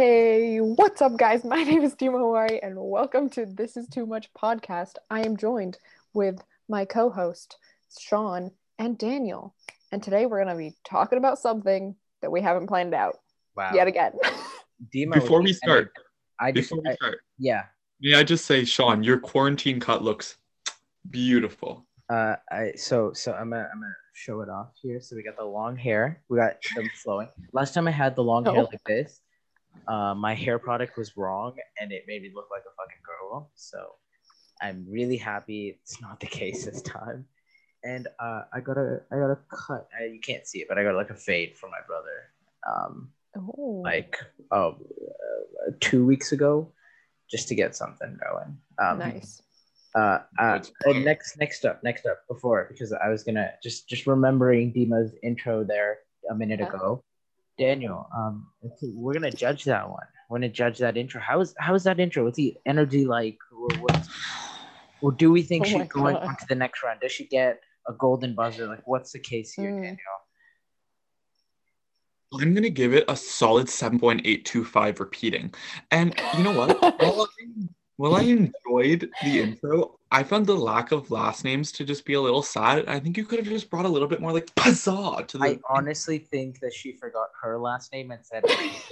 Hey, what's up, guys? My name is Dima Hawari, and welcome to This Is Too Much podcast. I am joined with my co host, Sean and Daniel. And today we're going to be talking about something that we haven't planned out Wow. yet again. Dima Before we start, I just, before we I- start, yeah. may I just say, Sean, your quarantine cut looks beautiful. Uh, I so so I'm gonna I'm gonna show it off here. So we got the long hair. We got them flowing. Last time I had the long hair Oh. like this, uh, my hair product was wrong and it made me look like a fucking girl. So I'm really happy it's not the case this time. And uh, I got a I got a cut. Uh, you can't see it, but I got like a fade for my brother. Um, oh, like oh, uh, two weeks ago, just to get something going. Um, nice. Uh, uh, That's uh, next, next up, next up. Before, because I was gonna just just remembering Dima's intro there a minute Yeah. ago. Daniel, um, we're gonna judge that one. We're gonna judge that intro. How is how is that intro? What's the energy like? Or, what, or do we think Oh she's going God. on to the next round? Does she get a golden buzzer? Like, what's the case here, Mm. Daniel? I'm gonna give it a solid 7.825 repeating. And you know what? while, I, while I enjoyed the intro, I found the lack of last names to just be a little sad. I think you could have just brought a little bit more like huzzah to the. I honestly think that she forgot her last name and said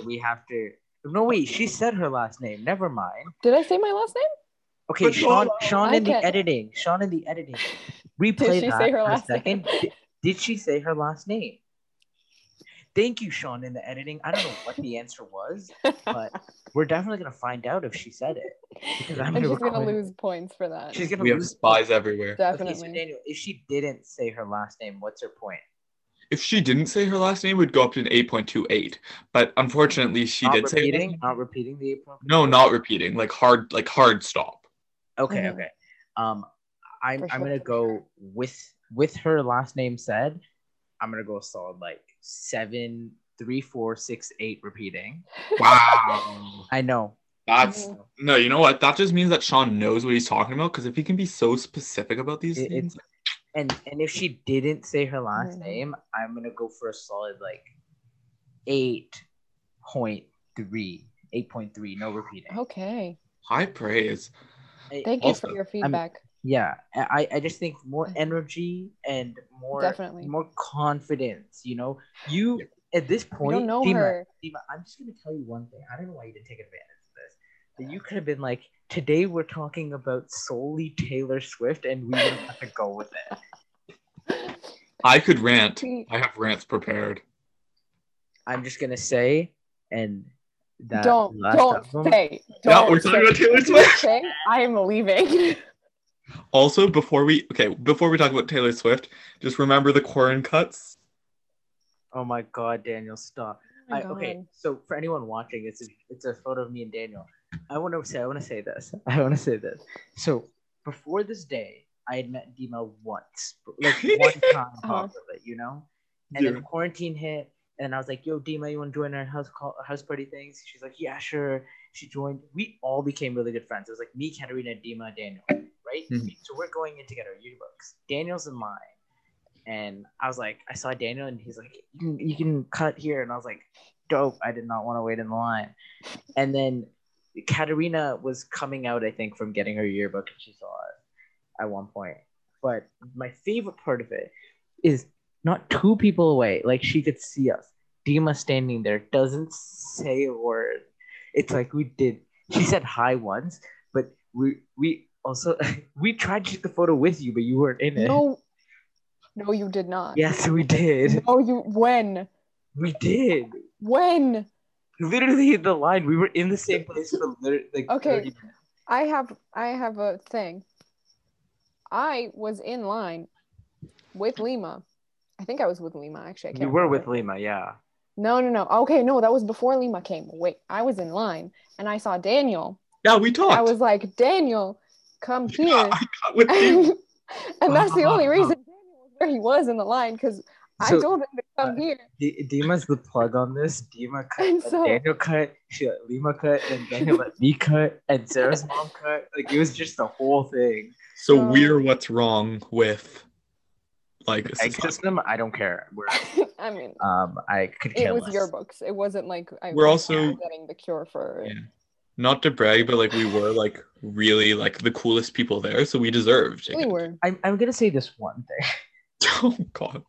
we have to. No, wait, she said her last name. Never mind. Did I say my last name? Okay, But Sean, Sean in the editing. Sean in the editing. Replay she that say her for a last second. name? Did, did she say her last name? Thank you, Sean, in the editing. I don't know what the answer was, but we're definitely gonna find out if she said it. Because I'm and gonna she's gonna lose points for that. She's gonna we have lose. spies everywhere. Okay, so Definitely. Daniel, if she didn't say her last name, what's her point? If she didn't say her last name, it would go up to an 8.28. But unfortunately, she not did say. her repeating. name. Not repeating the April. No, not repeating. Like hard, like hard stop. Okay, Mhm. okay. Um, I'm For I'm sure, gonna go with with her last name said. I'm gonna go solid like seven, three, four, six, eight repeating. Wow. I know. That's no, you know what? That just means that Sean knows what he's talking about. Because if he can be so specific about these It- things, And and if she didn't say her last Mhm. name, I'm gonna go for a solid like eight point three. 8.3, no repeating. okay. high praise. I- Thank you for your feedback. Yeah, I, I just think more mm-hmm. energy and more Definitely. more confidence. You know, you at this We point, don't know Dima, her. Dima, I'm just gonna tell you one thing. I don't know why you didn't take advantage of this. That you could have been like, today we're talking about solely Taylor Swift, and we would have to go with it. I could rant. I have rants prepared. I'm just gonna say, and that don't don't album- say. No, Don't we're talking say. about Taylor Swift. say, I am leaving. Also, before we okay, before we talk about Taylor Swift, just remember the Quarren cuts. Oh my God, Daniel, stop. Oh I, okay, so for anyone watching, it's a, it's a photo of me and Daniel. I want to say I want to say this. I want to say this. So before this day, I had met Dima once, like one time Uh-huh. it, you know. And Yeah. then quarantine hit, and I was like, "Yo, Dima, you want to join our house call, house party things?" She's like, "Yeah, sure." She joined. We all became really good friends. It was like me, Katerina, Dima, Daniel, right? Mhm. So we're going in to get our yearbooks. Daniel's in line. And I was like, I saw Daniel, and he's like, you can, you can cut here. And I was like, dope. I did not want to wait in the line. And then Katerina was coming out, I think, from getting her yearbook, and she saw it at one point. But my favorite part of it is not two people away, like she could see us. Dima standing there doesn't say a word. It's like we did. She said hi once, but we we also we tried to take the photo with you, but you weren't in it. No, no, you did not. Yes, we did. No, you. When? We did. When? Literally in the line. We were in the same place for literally like Okay. 30. I have. I have a thing. I was in line with Lima. I think I was with Lima. Actually, I can't. You were with. Lima, yeah. No, no, no. Okay, no, that was before Lima came. Wait, I was in line and I saw Daniel. Yeah, we talked. I was like, Daniel, come Yeah, here. I got with you. and that's the only reason Daniel was where he was in the line because I told him to come uh, here. D- Dima's the plug on this. Dima cut, And so- Daniel cut, she let Lima cut, and Daniel let me cut, and Sarah's mom cut. Like it was just the whole thing. So Oh. we're what's wrong with like Egg system. I don't care. We're, I mean, um, I could it was less. your books. It wasn't like I We're was also- getting the cure for. Yeah. Not to brag, but like we were like really like the coolest people there, so we deserved We were. I'm, I'm gonna say this one thing. oh god.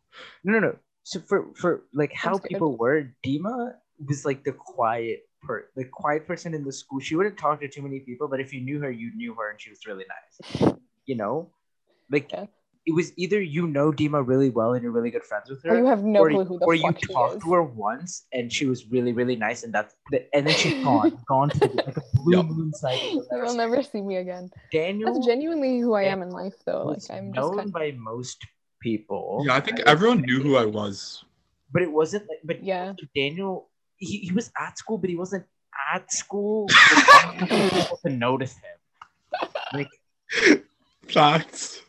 No, no, no. So for for like how people were, Dima was like the quiet per the quiet person in the school. She wouldn't talk to too many people, but if you knew her, you knew her, and she was really nice. You know, like Yeah. It was either you know Dima really well and you're really good friends with her, Or you have no or, clue who the or you fuck she talked is. to her once and she was really really nice, and that's the, and then she's gone, gone to the, like a blue Yep. moon cycle. You will never see me again. Daniel That's genuinely who I am in life, though. Like I'm just known kind of by most people. Yeah, I think would everyone say. knew who I was. but it wasn't like but Yeah. Daniel he, he was at school but he wasn't at school for to notice him like Facts.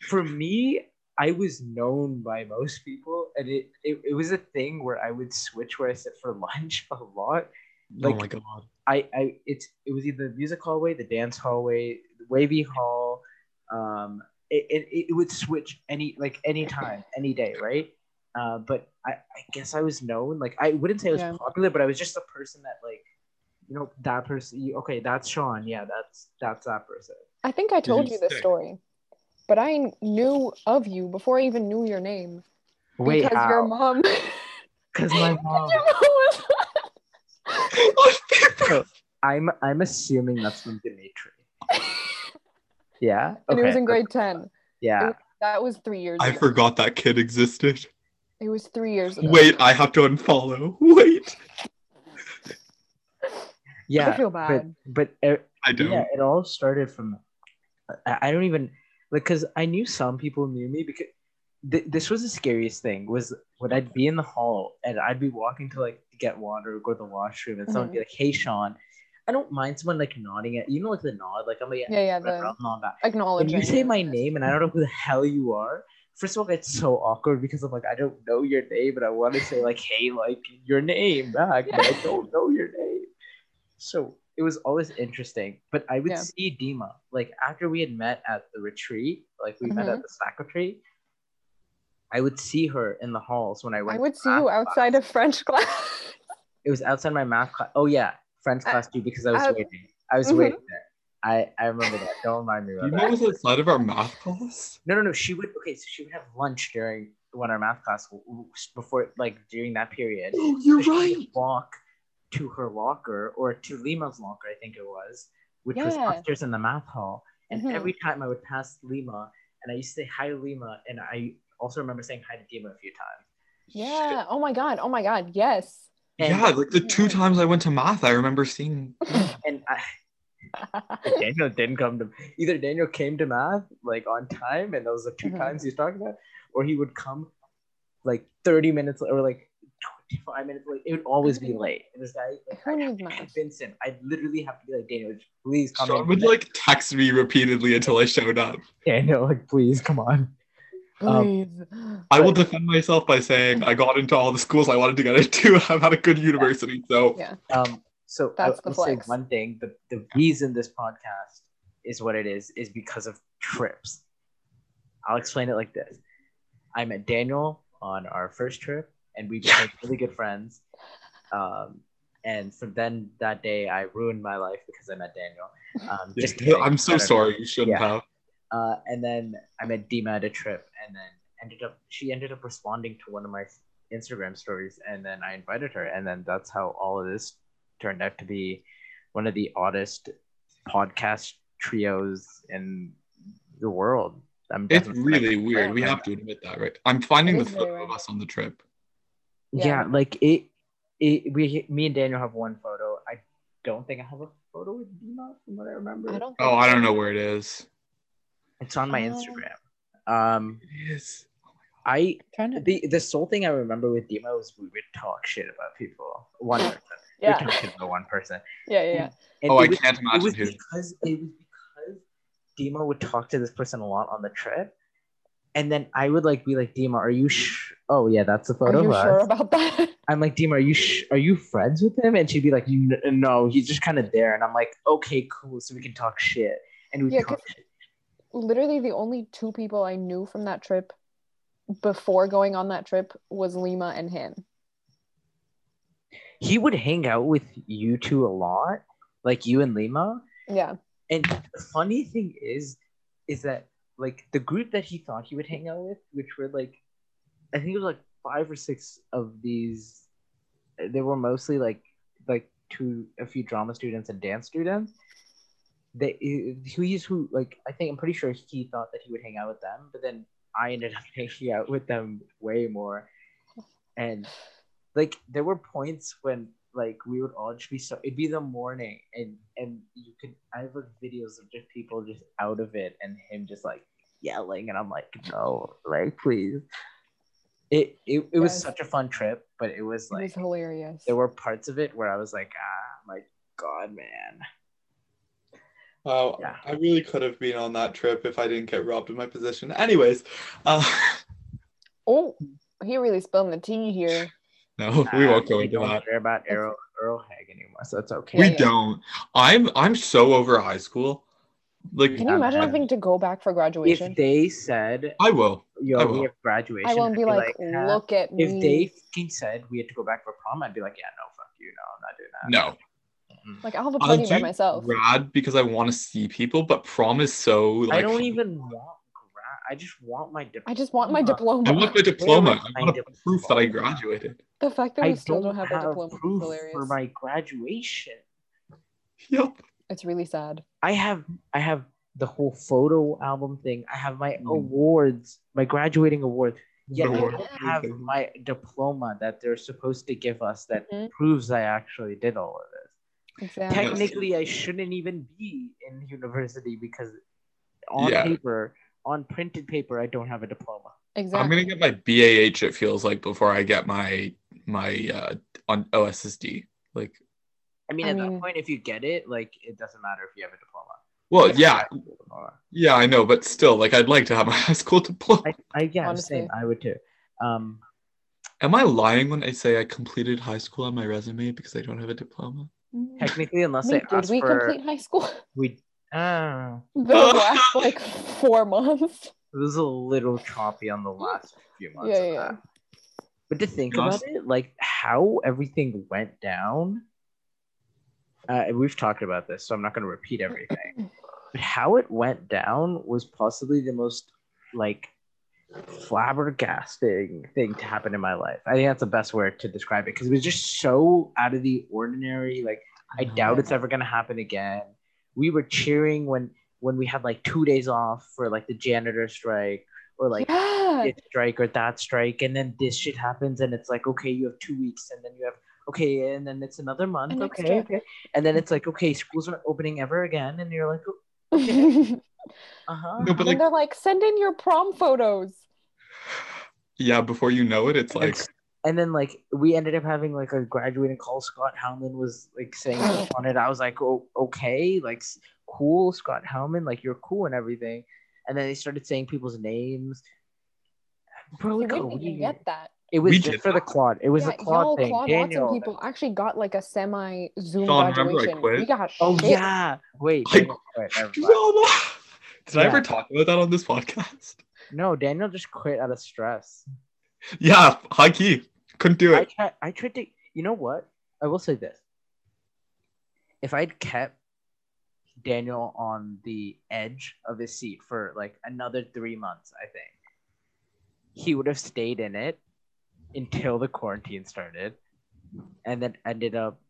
For me I was known by most people and it, it, it was a thing where I would switch where I sit for lunch a lot. Like- oh my god. I, I it's it was either the music hallway the dance hallway the wavy hall um it, it, it would switch any like any time any day right? Uh, but I, I guess I was known like I wouldn't say I was Yeah. popular but I was just a person that like you know that person okay that's Sean. Yeah that's that's that person. I think I told you you this story, but I knew of you before I even knew your name wait because your mom. because my mom your mom was. I'm I'm assuming that's from Dimitri yeah and it was in grade ten. yeah That was three years. I ago. forgot that kid existed. It was three years ago. Wait, I have to unfollow. Wait. yeah I feel but bad. but uh, I don't. Yeah, it all started from. I, I don't even like because I knew some people knew me because th- this was the scariest thing was when I'd be in the hall and I'd be walking to like get water or go to the washroom and someone would be mm-hmm. like, "Hey, Sean." I don't mind someone like nodding at you know like the nod like I'm like Yeah, yeah. whatever, The nod back. When you say my name and I don't know who the hell you are, first of all, it's so awkward because I'm like, I don't know your name, but I want to say like, hey, like your name back, but I don't know your name. So it was always interesting. But I would Yeah. see Dima like after we had met at the retreat, like we met Mhm. at the snack retreat. I would see her in the halls when I went. I would to see you outside class. of French class. It was outside my math class. Oh yeah, French Uh, class too because I was uh, waiting. I was mhm. waiting there. I I remember that. Don't remind me about You that. know was outside of our math class? No, no, no. She would okay. So she would have lunch during when our math class w- w- before, like during that period. Oh, you're She right. Walk to her locker or to Lima's locker, I think it was, which was upstairs in the math hall. And Mhm. every time I would pass Lima, and I used to say hi to Lima, and I also remember saying hi to Dima a few times. yeah. Oh my god. Oh my god. Yes. And, yeah, like the two times I went to math, I remember seeing. and I, Daniel didn't come to either. Daniel came to math like on time, and those are 2 Mhm. times he's talking about, or he would come like thirty minutes or like twenty-five minutes late. It would always be late. And this guy, like, Who I needs have to math? convince him. I'd literally have to be like, Daniel, please come. Sean in would today." like text me repeatedly until I showed up. Daniel, like, please come on. Um, Please. I will defend myself by saying I got into all the schools I wanted to get into. I've had a good university, so Yeah. Um, so That's I, the will say one thing: the the reason this podcast is what it is is because of trips. I'll explain it like this: I met Daniel on our first trip, and we became really good friends. Um, and from then that day, I ruined my life because I met Daniel. Um, just kidding. I'm so I don't know. sorry. You shouldn't Yeah. have. Uh, and then I met Dima at a trip, and then ended up she ended up responding to one of my Instagram stories, and then I invited her, and then that's how all of this turned out to be one of the oddest podcast trios in the world. I'm It's really weird. We have to admit that, right? I'm finding the is very photo of us on the trip. Yeah. Yeah. like it, it. We, me and Daniel have one photo. I don't think I have a photo with Dima from what I remember. I don't. Oh, I don't know where it is. It's on my Oh. Instagram. Um, It is. I Trying to. the the sole thing I remember with Dima was we would talk shit about people. One person. Yeah. We talk shit about one person. Yeah. Yeah. yeah. And Oh, I was, can't it was imagine who. because it was because Dima would talk to this person a lot on the trip. And then I would like be like, Dima, are you sh- oh yeah, that's Are photo you of sure about that? I'm like, Dima, are you sh- are you friends with him? And she'd be like, no, he's just kind of there. And I'm like, okay, cool, so we can talk shit. And we Yeah, talk shit. literally the only two people I knew from that trip before going on that trip was Lima and him. He would hang out with you two a lot, like you and Lima. Yeah. And the funny thing is, is that like the group that he thought he would hang out with, which were like, I think it was like five or six of these. They were mostly like like two a few drama students and dance students. They he's who like I think I'm pretty sure he thought that he would hang out with them, but then I ended up hanging out with them way more, and like there were points when like we would all just be so it'd be the morning and and you could I have like videos of just people just out of it and him just like yelling and I'm like no like please it it, it was Yes. such a fun trip but it was It like was hilarious. there were parts of it where I was like ah my god man Wow, Yeah. I really could have been on that trip if I didn't get robbed of my position. Anyways, uh, oh, he really spilled the tea here. no, we won't go into don't that. care about Earl Earl Haig anymore so it's okay We Yeah, yeah. don't. I'm I'm so over high school. Like Can you imagine I, having to go back for graduation? if they said I will. yo I we have graduation I won't I'd be like, "Ah." look at if me. If they fucking said we had to go back for prom, I'd be like, yeah, no, fuck you, no, I'm not doing that. No. Like I'll have a I'll party by myself. Rad because I want to see people, but prom is so like I don't even want grad. I just want my diploma. I just want my diploma. I want my diploma. Where is I want a proof that I graduated. the fact that I we still don't don't have, have a diploma is proof hilarious. for my graduation. Yep. It's really sad. I have I have the whole photo album thing. I have my Mm. awards, my graduating award. Yet I don't have my diploma that they're supposed to give us that Mhm. proves I actually did all of this. Exactly. technically I shouldn't even be in university because on Yeah. paper, on printed paper, I don't have a diploma. Exactly. I'm gonna get my BAH. It feels like before I get my my uh on OSSD. Like, I mean, I at mean- that point, if you get it, like it doesn't matter if you have a diploma. well, If yeah, you have a diploma. yeah, I know, but still, like, I'd like to have my high school diploma. I, I yeah, Honestly. same. I would too. Um, Am I lying when I say I completed high school on my resume because I don't have a diploma? Technically, unless Wait, they did ask we for, complete high school? we. Uh, the last like four months. it was a little choppy on the last few months. Yeah, of yeah. that. But to think Gosh. about it, like how everything went down, uh, we've talked about this, so I'm not going to repeat everything. but how it went down was possibly the most like flabbergasting thing to happen in my life. I think that's the best word to describe it because it was just so out of the ordinary. Like I doubt it's ever going to happen again. We were cheering when when we had like two days off for like the janitor strike or like yeah. this strike or that strike, and then this shit happens, and it's like, okay, you have two weeks, and then you have okay, and then it's another month, An okay, okay, and then it's like, okay, schools aren't opening ever again, and you're like, and uh huh. No, but like, they're like, send in your prom photos. yeah, before you know it, it's like, and then like we ended up having like a graduating call. Scott Hellman was like saying on it. I was like, oh, okay, like cool, Scott Hellman, like you're cool and everything. And then they started saying people's names. Bro, We it didn't even get that. It was We just did for the that. Claude. It was yeah, a Claude y'all, thing. Claude Daniel. Watson people actually got like a semi Zoom Sean, remember I graduation. quit? We got Oh shit. yeah. Wait. I- Daniel quit. Never mind. Drama. Did I ever talk about that on this podcast? No, Daniel just quit out of stress. Yeah, high key. Couldn't do I it. tried. I tried to. You know what? I will say this: if I'd kept Daniel on the edge of his seat for like another three months, I think he would have stayed in it until the quarantine started, and then ended up.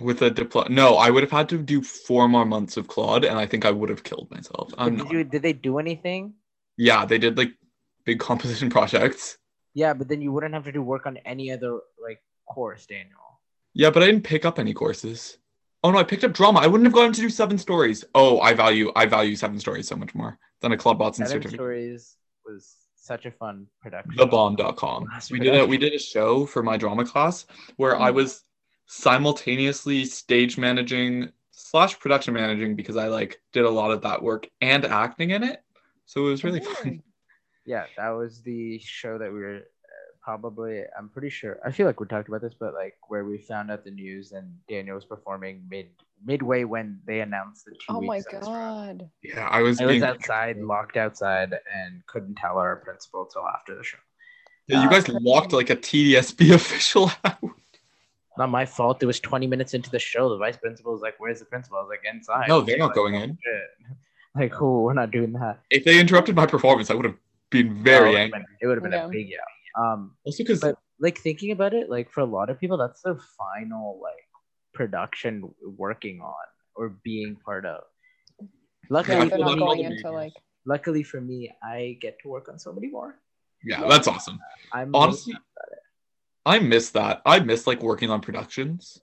With a diploma. No, I would have had to do four more months of Claude, and I think I would have killed myself. I'm did not- you? Did they do anything? Yeah, they did like big composition projects. Yeah, but then you wouldn't have to do work on any other like course, Daniel. Yeah, but I didn't pick up any courses. Oh no, I picked up drama. I wouldn't have gone to do seven stories. Oh, I value I value seven stories so much more than a Claude Watson Seven certificate. Stories was such a fun production. thebomb.com. We did a we did a show for my drama class where I Mhm. was simultaneously stage managing slash production managing because I like did a lot of that work and acting in it. So it was really fun. Yeah, that was the show that we were uh, probably I'm pretty sure. I feel like we talked about this, but like where we found out the news and Daniel was performing mid midway when they announced the two Oh my weeks extra. god. Yeah, I was. I was being- outside, locked outside, and couldn't tell our principal till after the show. Yeah, you Uh, guys locked like a TDSB official out. Not my fault. It was 20 minutes into the show. The vice principal was like, "Where's the principal?" I was like, "Inside." No, they're not Like, going "Oh, in. shit." Like, oh, we're not doing that. If they interrupted my performance, I would have been very it angry. been- It would have been Yeah. a big yeah. Um, Also, because like thinking about it, like for a lot of people, that's their final like production working on or being part of. Luckily, Yeah, I they're feel not that going into like luckily for me, I get to work on so many more. yeah, that's awesome. I'm Honestly, I miss that. I miss like working on productions.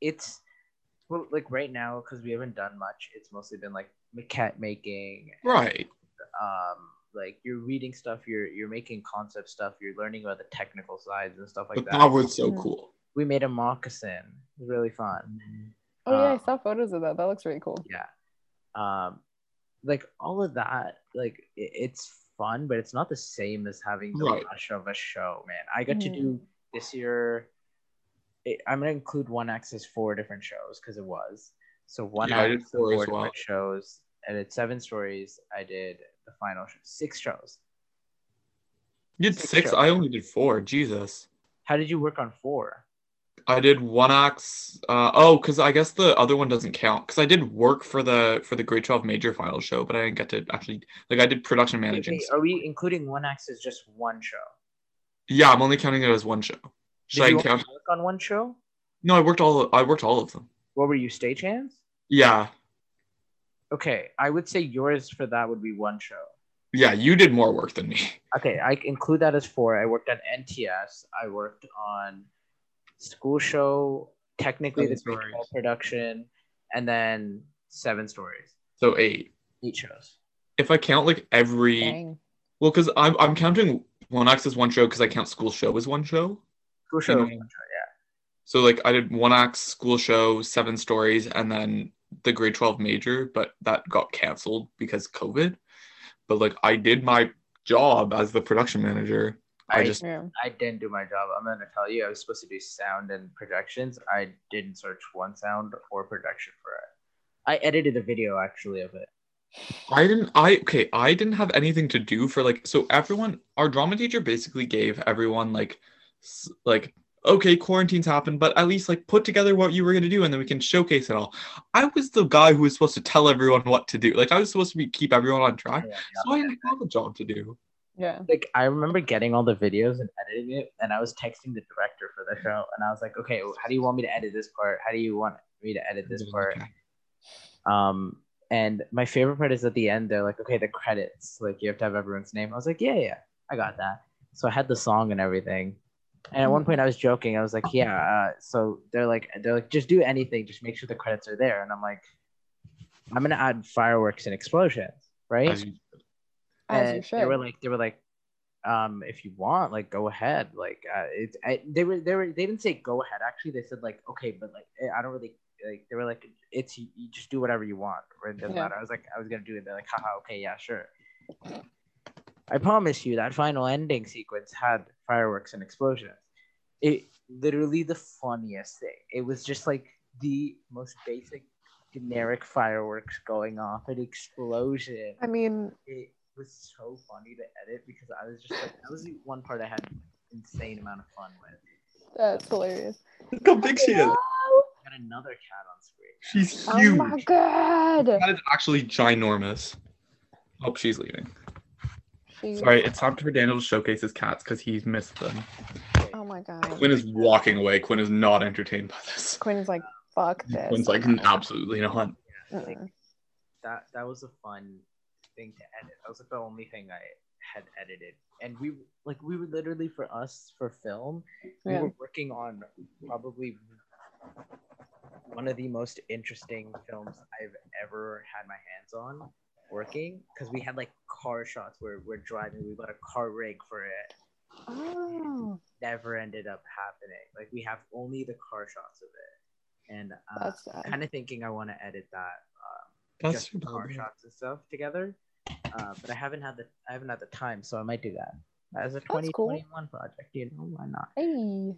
it's well, like right now because we haven't done much. It's mostly been like maquette making, Right. um, like you're reading stuff, you're you're making concept stuff, you're learning about the technical sides and stuff like But that. that was so Mhm. cool. We made a moccasin. It was really fun. Oh yeah, I Uh, saw photos of that. That looks really cool. Yeah. Um, like all of that, like it, it's fun, but it's not the same as having the Right. rush of a show, man. I got to Mhm. do this year. It, I'm gonna include One Axis four different shows because it was. So One Yeah, I did Axis four as four well. different shows. I did seven stories. I did the final show, six shows. You did Six six. I only did four. Jesus. How did you work on four? I did one acts. Uh, oh, because I guess the other one doesn't count. Because I did work for the for the grade twelve major final show, but I didn't get to actually like I did production managing. wait, are we including One as just one show? Yeah, I'm only counting it as one show. Should Did I you count? on one show? No, I worked all. I worked all of them. What were you, stagehands? Yeah, Okay, I would say yours for that would be one show. yeah. You did more work than me. Okay, I include that as four. I worked on NTS. I worked on school show, technically Seven the Great stories. Wall production, and then seven stories. So eight. Eight shows. If I count like every Dang. well, because I'm I'm counting one acts as one show because I count school show as one show. School show, know- one show, yeah. So like I did one act school show, seven stories, and then the grade twelve major, but that got canceled because COVID. But like I did my job as the production manager. I I- just Yeah. I didn't do my job. I'm gonna tell you, I was supposed to do sound and projections. I didn't search one sound or projection for it. I edited a video actually of it. I didn't I okay, I didn't have anything to do for like so everyone our drama teacher basically gave everyone like like okay, quarantines happen, but at least like put together what you were going to do and then we can showcase it all. I was the guy who was supposed to tell everyone what to do. Like I was supposed to be keep everyone on track. Yeah, So I didn't have a job to do. Yeah. like I remember getting all the videos and editing it, and I was texting the director for the show, and I was like, okay, how do you want me to edit this part? How do you want me to edit this part? Okay. Um, and my favorite part is at the end, they're like, okay, the credits, like you have to have everyone's name. I was like, yeah, yeah, I got that. So I had the song and everything. And at one point, I was joking. I was like, yeah. Uh, so they're like, they're like, just do anything, just make sure the credits are there. And I'm like, I'm gonna add fireworks and explosions, right? As As you should. they were like they were like um if you want like go ahead. Like uh it's I, they were they were they didn't say go ahead. Actually they said like okay but like eh, i don't really like they were like it's you, you just do whatever you want. It doesn't Yeah. matter. I was like i was gonna do it. They're like haha okay yeah sure. I promise you that final ending sequence had fireworks and explosions. It literally the funniest thing. It was just like the most basic generic fireworks going off an explosion. I mean, it was so funny to edit because I was just like that was the one part I had insane amount of fun with. that's hilarious. Look how big she is. Got another cat on screen. She's oh huge. oh huge. my god. That is actually ginormous. Oh, she's leaving. She- Sorry, it's time for Daniel to showcase his cats because he's missed them. Oh my god. Quinn is walking away. Quinn is not entertained by this. Quinn is like, fuck this. Quinn's like, absolutely not. Mm-mm. That that was a fun thing to edit. That was like the only thing I had edited, and we like we were literally for us for film. We Yeah. were working on probably one of the most interesting films I've ever had my hands on working because we had like car shots where we're driving. We got a car rig for it. Oh, never ended up happening. Like we have only the car shots of it, and uh, kind of thinking I want to edit that That's just the car shots and stuff together. Uh, but I haven't had the I haven't had the time, so I might do that. as a 2021 project. You know why not? Hey,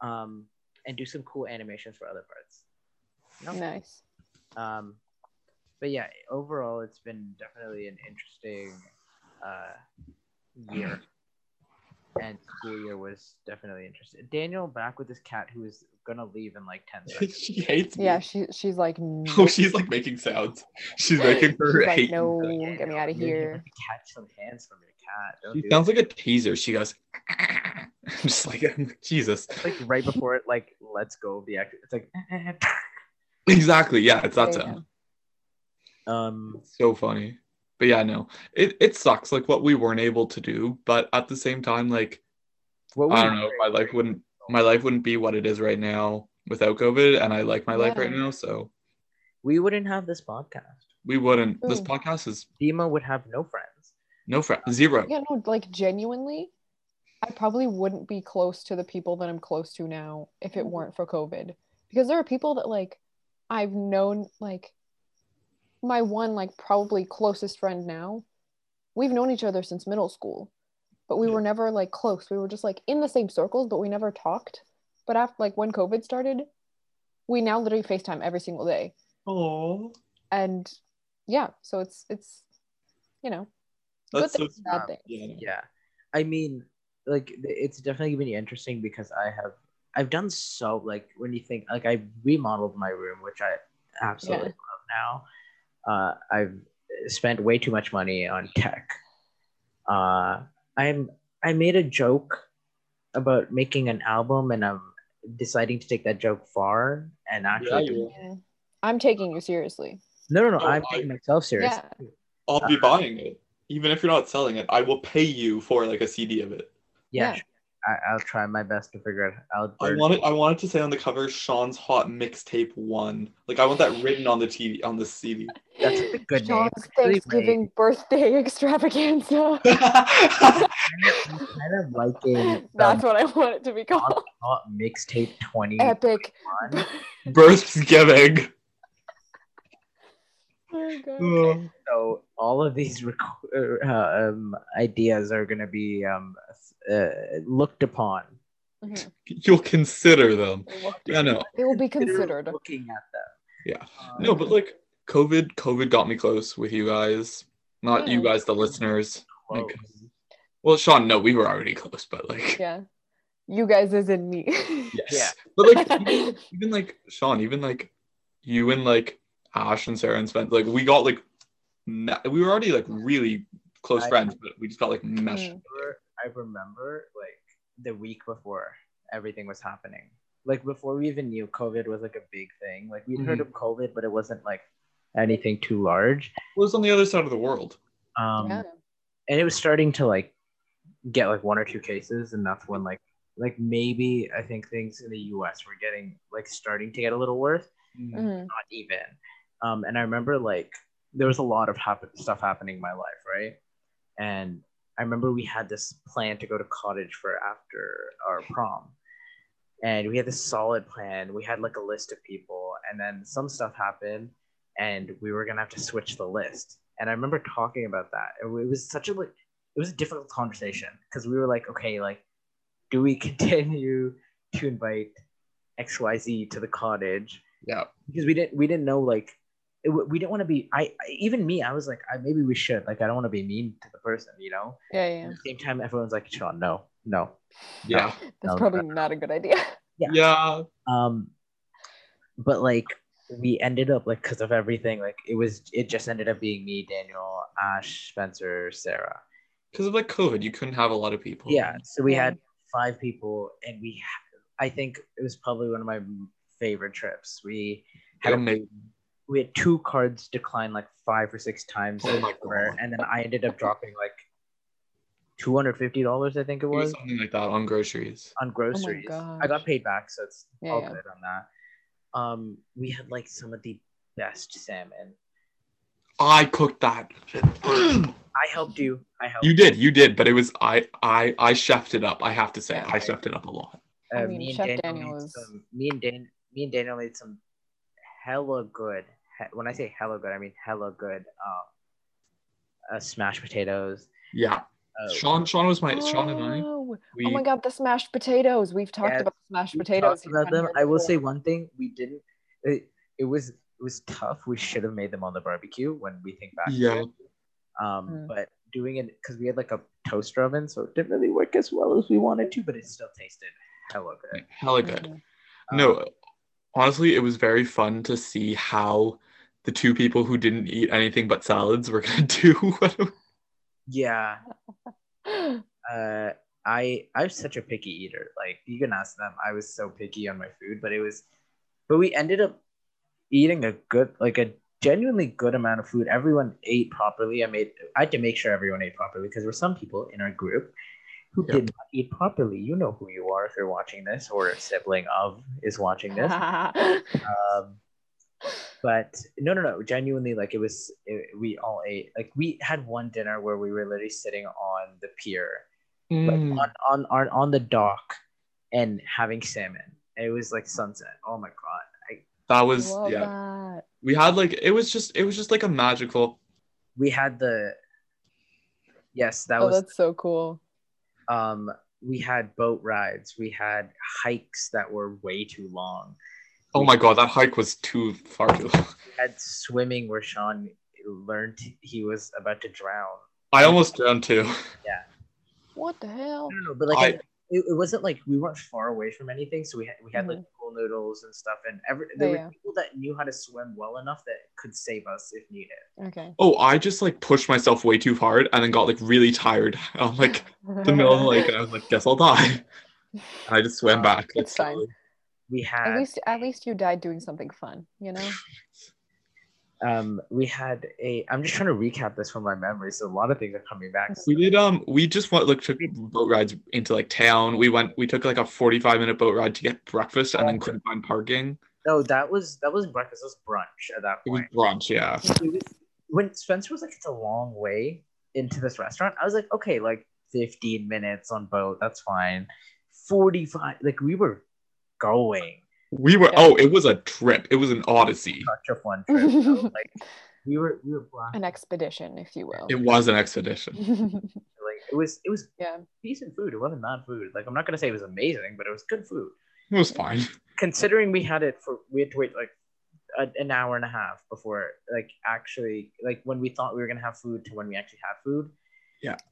Um, and do some cool animations for other parts. You know? nice. Um, but yeah, overall, it's been definitely an interesting uh, year, and school year was definitely interesting. Daniel back with this cat who is gonna leave in like ten seconds. she hates me. Yeah, she she's like, no. Oh, she's like making sounds. She's making her She's like, no, Daniel, get me out of here. Catch some hands from your cat. Don't She do sounds that. like a teaser. She goes, I'm just like, Jesus. It's like right before it like lets go of the act. It's like Exactly. Yeah, it's that Yeah, sound. um So funny. But yeah, no, it, it sucks like what we weren't able to do. But at the same time, like, what I don't know, my life wouldn't do. My life wouldn't be what it is right now without COVID. And I like my life right now. So we wouldn't have this podcast. we wouldn't. This oh. podcast is Dima would have no friends. no friends. zero. Yeah, no, like genuinely, I probably wouldn't be close to the people that I'm close to now if it mm-hmm. weren't for COVID. Because there are people that like I've known like my one like probably closest friend now. We've known each other since middle school, but we Yeah. were never like close. We were just like in the same circles, but we never talked. But after like when COVID started, we now literally FaceTime every single day. Oh, And yeah, so it's it's you know, that's good so things, bad smart. things. yeah. no. Yeah, I mean, like it's definitely been interesting because I have I've done so like when you think like I remodeled my room, which I absolutely love now. Uh, I've spent way too much money on tech. Uh, I'm I made a joke about making an album, and I'm deciding to take that joke far and actually. Yeah, Yeah. I'm taking you seriously. no, no, no! Oh, I'm I- taking myself serious. Yeah. I'll be buying it. Even if you're not selling it, I will pay you for like a CD of it. Yeah, Yeah. I, I'll try my best to figure it out. I want it. I want it to say on the cover, "Sean's Hot Mixtape One." Like I want that written on the TV on the CD. That's a good name. Sean's Really Thanksgiving birthday extravaganza. I'm kind of liking That's the what I want it to be called. hot mixtape 20 Epic. Birthgiving. Oh, God. so all of these rec- uh, um, ideas are going to be um, uh, looked upon Mhm. You'll consider them. Yeah, no, It will be considered. looking at them Yeah. Um, no, but like COVID, COVID got me close with you guys. Not you guys, the listeners. Like, well, Sean, no, we were already close, but like, Yeah. You guys is in me. yes. Yeah. But like, even, even like Sean, even like you and like Ash and Sarah and Spence, like we got like, me- we were already like really close I- friends, but we just got like meshed. Mm. Remember- I remember like the week before everything was happening. Like before we even knew COVID was like a big thing. Like we'd heard Mhm. of COVID, but it wasn't like anything too large. It was on the other side of the world. Um, yeah. and it was starting to like get like one or two cases, and that's when like like maybe I think things in the U.S. were getting like starting to get a little worse. Mhm. not even. Um, and I remember like there was a lot of happen- stuff happening in my life, right? And I remember we had this plan to go to cottage for after our prom. And we had this solid plan. We had like a list of people, and then some stuff happened, and we were gonna have to switch the list. And I remember talking about that. It was such a like it was a difficult conversation because we were like, okay, like, do we continue to invite XYZ to the cottage? Yeah. because we didn't we didn't know like it, we didn't want to be I, I even me I was like I, maybe we should like I don't want to be mean to the person you know Yeah, at yeah. the same time everyone's like Sean no no Yeah. That's No, probably no. not a good idea. Yeah. Yeah. um but like we ended up like because of everything like it was it just ended up being me Daniel Ash Spencer Sarah Because of like COVID, you couldn't have a lot of people. yeah so we Yeah. had five people and we I think it was probably one of my favorite trips we had a Amazing. We had two cards decline like five or six times Oh my over, and then I ended up dropping like two hundred fifty dollars, I think it It was was, something like that on groceries. on groceries. gosh. I got paid back, so it's Yeah, all yeah. good on that. Um, we had like some of the best salmon. I cooked that. I helped you. I helped you did, you did, but it was I I I chefed it up. I have to say, Yeah. I chefed it up a lot. Uh, I mean, me and Chef Daniel, Daniel made is- some. Me and Dan. Me and Daniel made some hella good. He- When I say hella good, I mean hella good. Um, uh, smashed potatoes. Yeah. Oh. Sean, Sean was my Sean and I. Oh, We oh my god, the smashed potatoes. We've talked Yeah, about smashed potatoes. about them. I will say one thing: we didn't. It, it was it was tough. We should have made them on the barbecue when we think back. to Yeah. it. Um, Mm. but doing it because we had like a toaster oven, so it didn't really work as well as we wanted to, but it still tasted hella good. Hella good. Mm. No, Um, honestly, it was very fun to see how the two people who didn't eat anything but salads were gonna do. what- yeah. Uh, I I'm such a picky eater. Like you can ask them. I was so picky on my food, but it was, but we ended up eating a good, like a genuinely good amount of food. Everyone ate properly. I made. I had to make sure everyone ate properly because there were some people in our group who Yep. did not eat properly. You know who you are if you're watching this, or a sibling of is watching this. um, but no, no, no. Genuinely, like it was. It, we all ate. Like we had one dinner where we were literally sitting on the pier like Mm. on, on on on the dock and having salmon. It was like sunset. Oh my god. I, That was Love yeah. that. We had like it was just it was just like a magical. we had the yes, that Oh, was that's so cool. um we had boat rides. We had hikes that were way too long. Oh my god, that hike was too far too long. We had swimming where Sean learned he was about to drown. I almost drowned too. Yeah. What the hell? No, no, no, but like I- it, it wasn't like we weren't far away from anything. So we had we had like pool noodles and stuff, and every there Yeah, were people that knew how to swim well enough that could save us if needed. Okay. Oh, I just like pushed myself way too hard and then got like really tired. I'm like the middle of the lake and I was like, guess I'll die. And I just swam Uh, back. like, fine. slowly. We had At least, at least you died doing something fun. You know. um we had a i'm just trying to recap this from my memory so a lot of things are coming back We did um we just went like took boat rides into like town. We went we took like a 45 minute boat ride to get breakfast and then couldn't find parking. no that was that was breakfast that was brunch at that point. It was point brunch, yeah. Was- when spencer was like it's a long way into this restaurant i was like okay like 15 minutes on boat that's fine 45 like we were going We were Yeah. oh, it was a trip. It was an odyssey. such a fun trip like we were we were blasting. An expedition, if you will. It was an expedition. like it was it was yeah. decent food it wasn't bad food like i'm not gonna say it was amazing but it was good food It was fine. considering we had it for we had to wait like a, an hour and a half before like actually like when we thought we were gonna have food to when we actually had food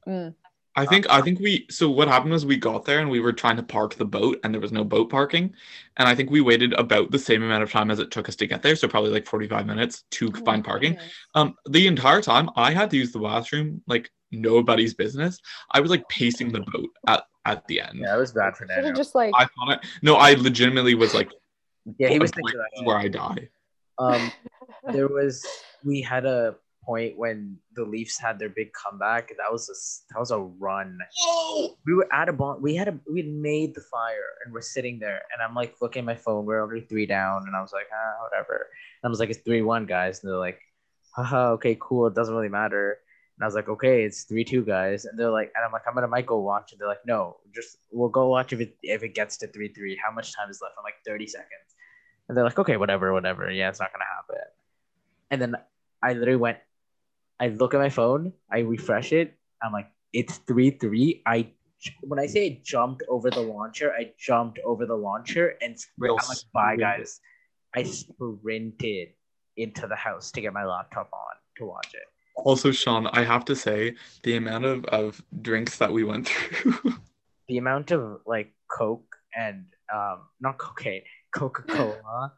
Mm. I think I think we so what happened was we got there and we were trying to park the boat and there was no boat parking. And I think we waited about the same amount of time as it took us to get there. So probably like 45 minutes to Oh, find parking. goodness. Um the entire time I had to use the bathroom like nobody's business. I was like pacing the boat at, at the end. yeah it was bad for Should Daniel just like I thought I, no, I legitimately was like yeah he was thinking is where I die. um there was we had a point when the leafs had their big comeback that was a that was a run. Whoa! we were at a bon- we had a we had made the fire and we're sitting there and i'm like looking at my phone we're already three down and i was like ah whatever. And i was like it's three one guys. And they're like haha okay cool it doesn't really matter. And i was like okay it's three two guys. And they're like and i'm like i'm gonna might go watch. And they're like no just we'll go watch if it if it gets to three three. How much time is left? I'm like 30 seconds. And they're like okay whatever whatever. Yeah it's not gonna happen. And then i literally went i look at my phone i refresh it i'm like it's three three i when I say I jumped over the launcher, I jumped over the launcher and sprint. I'm like, bye guys. I sprinted into the house to get my laptop on to watch it. Also, Sean, I have to say the amount of, of drinks that we went through. The amount of like Coke and um not cocaine, Coca Cola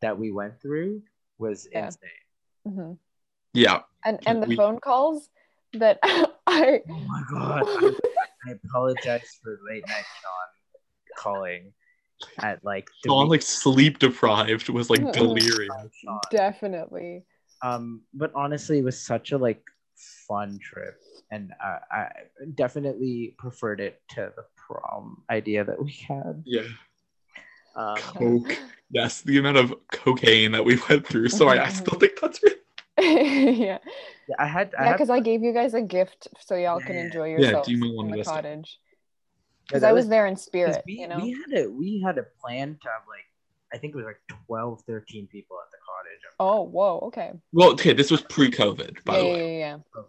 that we went through was Yeah. insane. mhm. Yeah. and and the We- phone calls that I Oh my god! I, I apologize for late night Sean calling at like Sean, three- like sleep deprived, was like delirious. Definitely um but honestly it was such a like fun trip and I, I definitely preferred it to the prom idea that we had Yeah. um, Coke. Yes, the amount of cocaine that we went through. Sorry, I still think that's real. yeah yeah, i had i yeah had because I gave you guys a gift so y'all can Yeah. enjoy Yeah, yourselves Dima in wanted the us to- cottage because that I was there in spirit we, you know we had a we had a plan to have like i think it was like 12 13 people at the cottage oh whoa okay Well, okay, this was pre-COVID, by yeah, the way. yeah yeah yeah.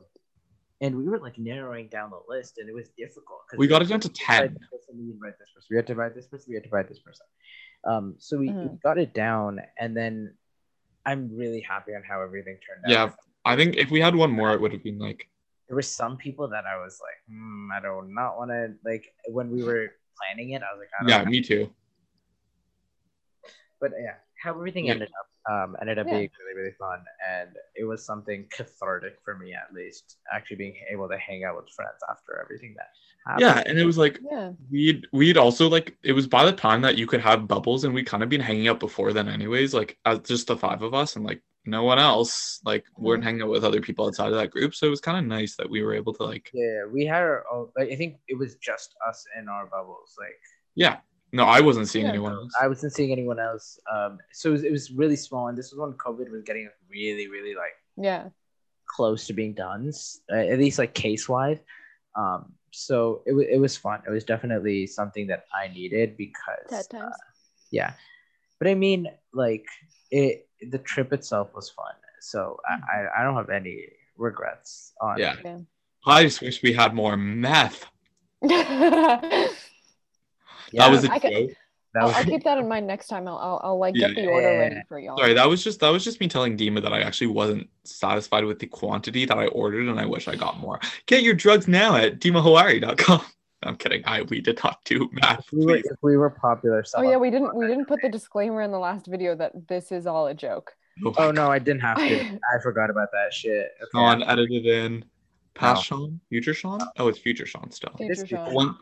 and we were like narrowing down the list, and it was difficult. 'cause We got it down to had 10. this person, we invite this person. We had to invite this person. We had to invite this person. Um, so we, we Mhm. got it down, and then I'm really happy on how everything turned out. Yeah. I think if we had one more, it would have been like, There were some people that I was like, hmm, I do not not want to like when we were planning it. I was like, I don't yeah, know. me too. but yeah, how everything Yeah. ended up um, ended up Yeah. being really really fun, and it was something cathartic for me at least. Actually, being able to hang out with friends after everything that happened. Yeah, and it was like Yeah. we'd we'd also like it was by the time that you could have bubbles, and we'd kind of been hanging out before then, anyways. Like as just the five of us, and like no one else. Like weren't hanging out with other people outside of that group, so it was kind of nice that we were able to like. Yeah, we had our own. Like, I think it was just us in our bubbles. Like Yeah, no, I wasn't seeing Yeah. anyone else. I wasn't seeing anyone else. Um, so it was, it was really small, and this was when COVID was getting really, really like Yeah. close to being done, uh, at least like case wise. Um, so it, wa- it was fun. It was definitely something that I needed because Sad times. uh, yeah, but I mean like it. The trip itself was fun, so I, I, I don't have any regrets on. Yeah. Yeah. I just wish we had more meth. I'll, Yeah, that was a I joke. that was I'll keep that in mind next time. I'll, I'll, I'll like Yeah, get the yeah, order yeah, ready for y'all. Sorry, that was just that was just me telling Dima that I actually wasn't satisfied with the quantity that I ordered, and I wish I got more. Get your drugs now at dimahawari.com. I'm kidding. I we did not do math. if we were, Please. if we were popular. Oh yeah, we didn't we didn't put the disclaimer in the last video that this is all a joke. Oh, Oh no, I didn't have to. I forgot about that shit. Okay. Come on, edit it in. Past No. Sean, future Sean. Oh, it's future Sean still. Future Sean. One-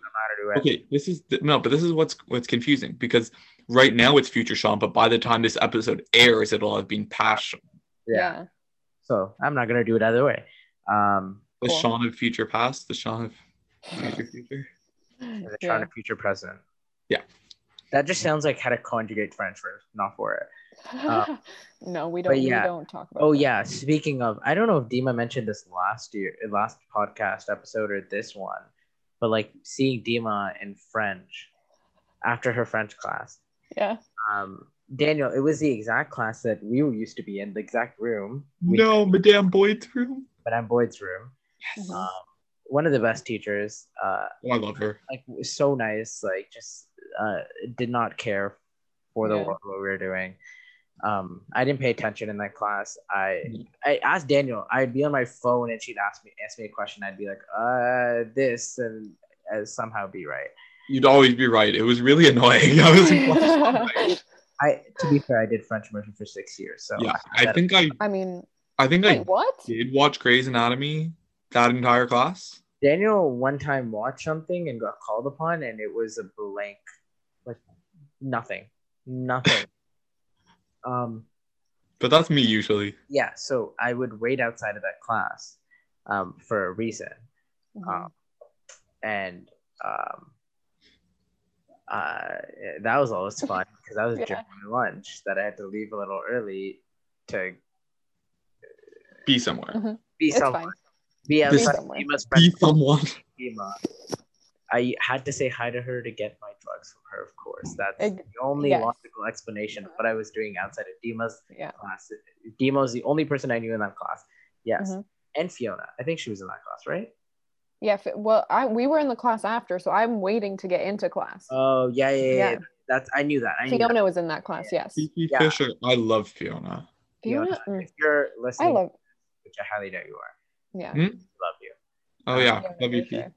doesn't matter to it. Okay, this is th- no, but this is what's what's confusing because right now it's future Sean, but by the time this episode airs, it'll have been past Sean. Yeah. So I'm not gonna do it either way. Um, The Cool. Sean of future past, the Sean of future future. the Yeah. trying to future present. Yeah. That just sounds like how to conjugate French verbs, not for it. Uh, no, we don't. yeah. We don't talk about. Oh that. yeah. Speaking of, I don't know if Dima mentioned this last year, last podcast episode or this one, but like seeing Dima in French after her French class. Yeah. Um, Daniel, it was the exact class that we used to be in, the exact room. We, No, Madame Boyd's room. Madame Boyd's room. Mhm. Um, one of the best teachers. Uh, Oh, I love her. like so nice. Like just uh, did not care for the Yeah. world what we were doing. Um, I didn't pay attention in that class. I Mhm. I asked Daniel. I'd be on my phone and she'd ask me ask me a question. I'd be like, uh, this and uh, somehow be right. You'd always be right. It was really annoying. I was like, I to be fair, I did French immersion for six years. So yeah, I, I think I, I mean, I think I what? did watch Grey's Anatomy that entire class. Daniel one time watched something and got called upon, and it was a blank, like nothing, nothing. um. But that's me usually. yeah, so I would wait outside of that class um, for a reason. Mhm. Um, and um, uh, that was always fun because that was Yeah. during lunch that I had to leave a little early to Be somewhere. Mhm. be It's someone. fine. Be This- outside somewhere. Dima's Be someone. I had to say hi to her to get my drugs from her, of course. That's Ex- the only yes. logical explanation of what I was doing outside of Dima's Yeah. class. Dima was the only person I knew in that class. Yes. Mhm. And Fiona. I think she was in that class, right? Yeah. Well, I we were in the class after, so I'm waiting to get into class. Oh, yeah, yeah, yeah. Yeah. yeah. That's I knew that. I knew Fiona that. was in that class. Yes. Fifi Yeah. Fisher. I love Fiona. Fiona. mm, If you're listening, I listening, love. which I highly doubt you are, Yeah. Hmm? love you. Oh yeah, love you, Fisher.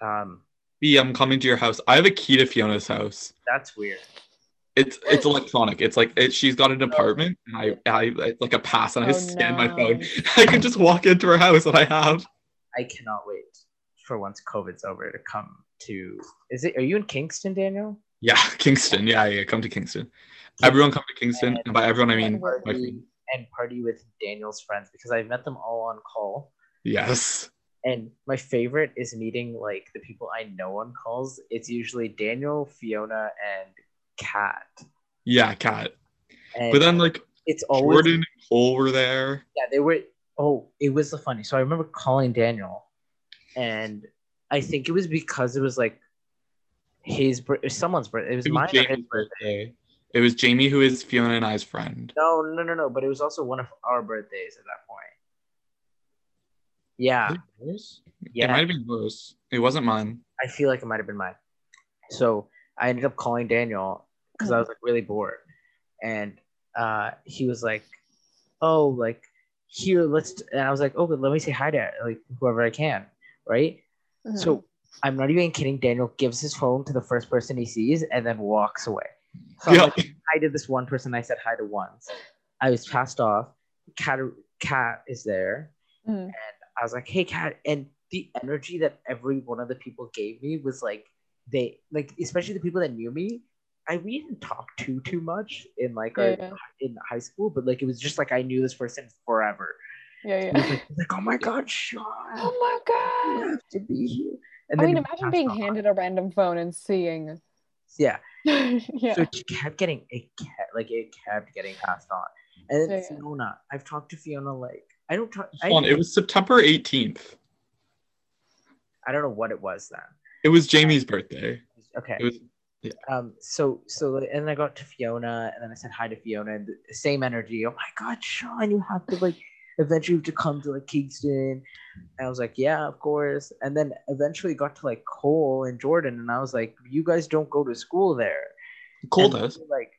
Um, B, I'm coming to your house. I have a key to Fiona's house. that's weird. It's it's electronic. It's like it, she's got an oh. apartment, and I I it's like a pass, and I Oh, scan my phone. I can just walk into her house, and I have. I cannot wait for once COVID's over to come to. Is it? Are you in Kingston, Daniel? Yeah, Kingston. Yeah, yeah. Come to Kingston. Everyone come to Kingston, and by everyone I mean my Party friend. and party with Daniel's friends because I've met them all on call. Yes. And my favorite is meeting like the people I know on calls. It's usually Daniel, Fiona, and Kat. Yeah, Kat. And But then like it's always Jordan and Cole were there. yeah, they were. Oh, it was the funny. So I remember calling Daniel, and I think it was because it was like his was someone's birthday. It was It was Jamie's birthday. birthday. It was Jamie who is Fiona and I's friend. No, no, no, no. But it was also one of our birthdays at that point. Yeah, Was it? It might have been yours. It wasn't mine. I feel like it might have been mine. So I ended up calling Daniel because I was like really bored, and uh, he was like, "Oh, like here, let's." And I was like, "Oh, but let me say hi to like whoever I can, right?" Mhm. So I'm not even kidding. Daniel gives his phone to the first person he sees and then walks away. So I'm Yeah. like, hi to this one person I said hi to once. I was passed off. Cat, cat is there. Mhm. I was like, hey, cat. And the energy that every one of the people gave me was like, they, like, especially the people that knew me. I we didn't talk too too much in like Yeah, our, yeah. in high school, but like it was just like I knew this person forever. yeah, yeah. like, like, oh my god, Sean, Oh my you god! have to be here. And I mean, imagine being on. handed a random phone and seeing. Yeah, yeah. So it kept getting it kept like it kept getting passed on. And then yeah. Fiona, I've talked to Fiona like I don't talk I, it was September 18th. I don't know what it was then. It was Jamie's birthday. Okay. It was Um so so and then I got to Fiona and then I said hi to Fiona and the same energy. Oh my god, Sean, you have to like eventually have to come to like Kingston. And I was like, Yeah, of course. And then eventually got to like Cole and Jordan and I was like, You guys don't go to school there. Cole And does. Like,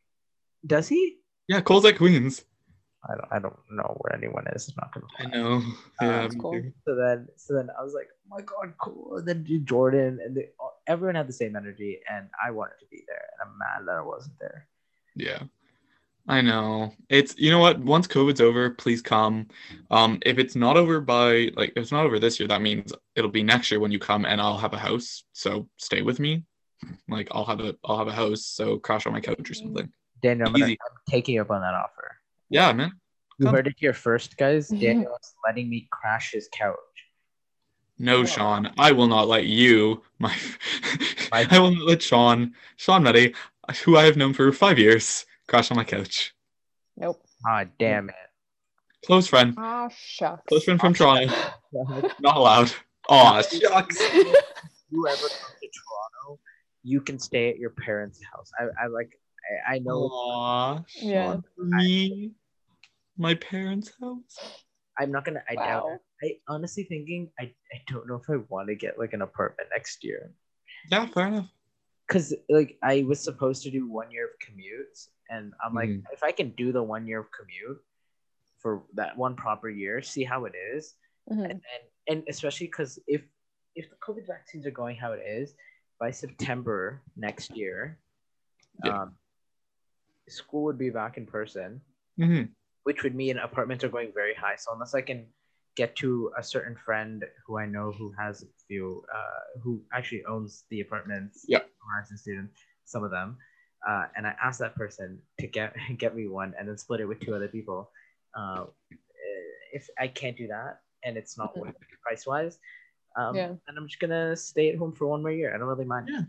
does he? Yeah, Cole's at Queen's. I don't I don't know where anyone is. I'm not gonna I know. Yeah, that's me cool. So then, so then I was like, oh my god, cool. And then Jordan and they, everyone had the same energy, and I wanted to be there, and I'm mad that I wasn't there. Yeah. I know. It's you know what? Once COVID's over, please come. Um, if it's not over by like if it's not over this year, that means it'll be next year when you come and I'll have a house. So stay with me. Like I'll have a I'll have a house, so crash on my couch or something. Daniel, I'm, gonna, I'm taking you up on that offer. Yeah, man. You Come. heard it here first, guys. Daniel is letting me crash his couch. No, Sean, I will not let you, my, My- I will not let Sean, Sean Meddy, who I have known for five years, crash on my couch. Nope. Ah, damn it. Close friend, Ah, shucks. close friend from Toronto, not allowed. Aw, shucks. you ever come to Toronto, you can stay at your parents' house. I, I like. I, I know. Aw, Sean, Yeah. for me, my parents' house. I'm not gonna. I doubt. Wow. I honestly thinking. I, I don't know if I want to get like an apartment next year. Yeah, fair enough. because like I was supposed to do one year of commutes, and I'm like, Mhm. if I can do the one year of commute for that one proper year, see how it is, Mhm. and and, and especially because if if the COVID vaccines are going how it is by September next year, Yeah. um, school would be back in person, hmm which would mean apartments are going very high. So unless I can get to a certain friend who I know who has a few, uh, who actually owns the apartments, Yeah. Horizon student, some of them, uh, and I asked that person to get get me one and then split it with two other people. Uh, if I can't do that and it's not Mhm. price wise, um, Yeah. and I'm just gonna stay at home for one more year. I don't really mind. Yeah.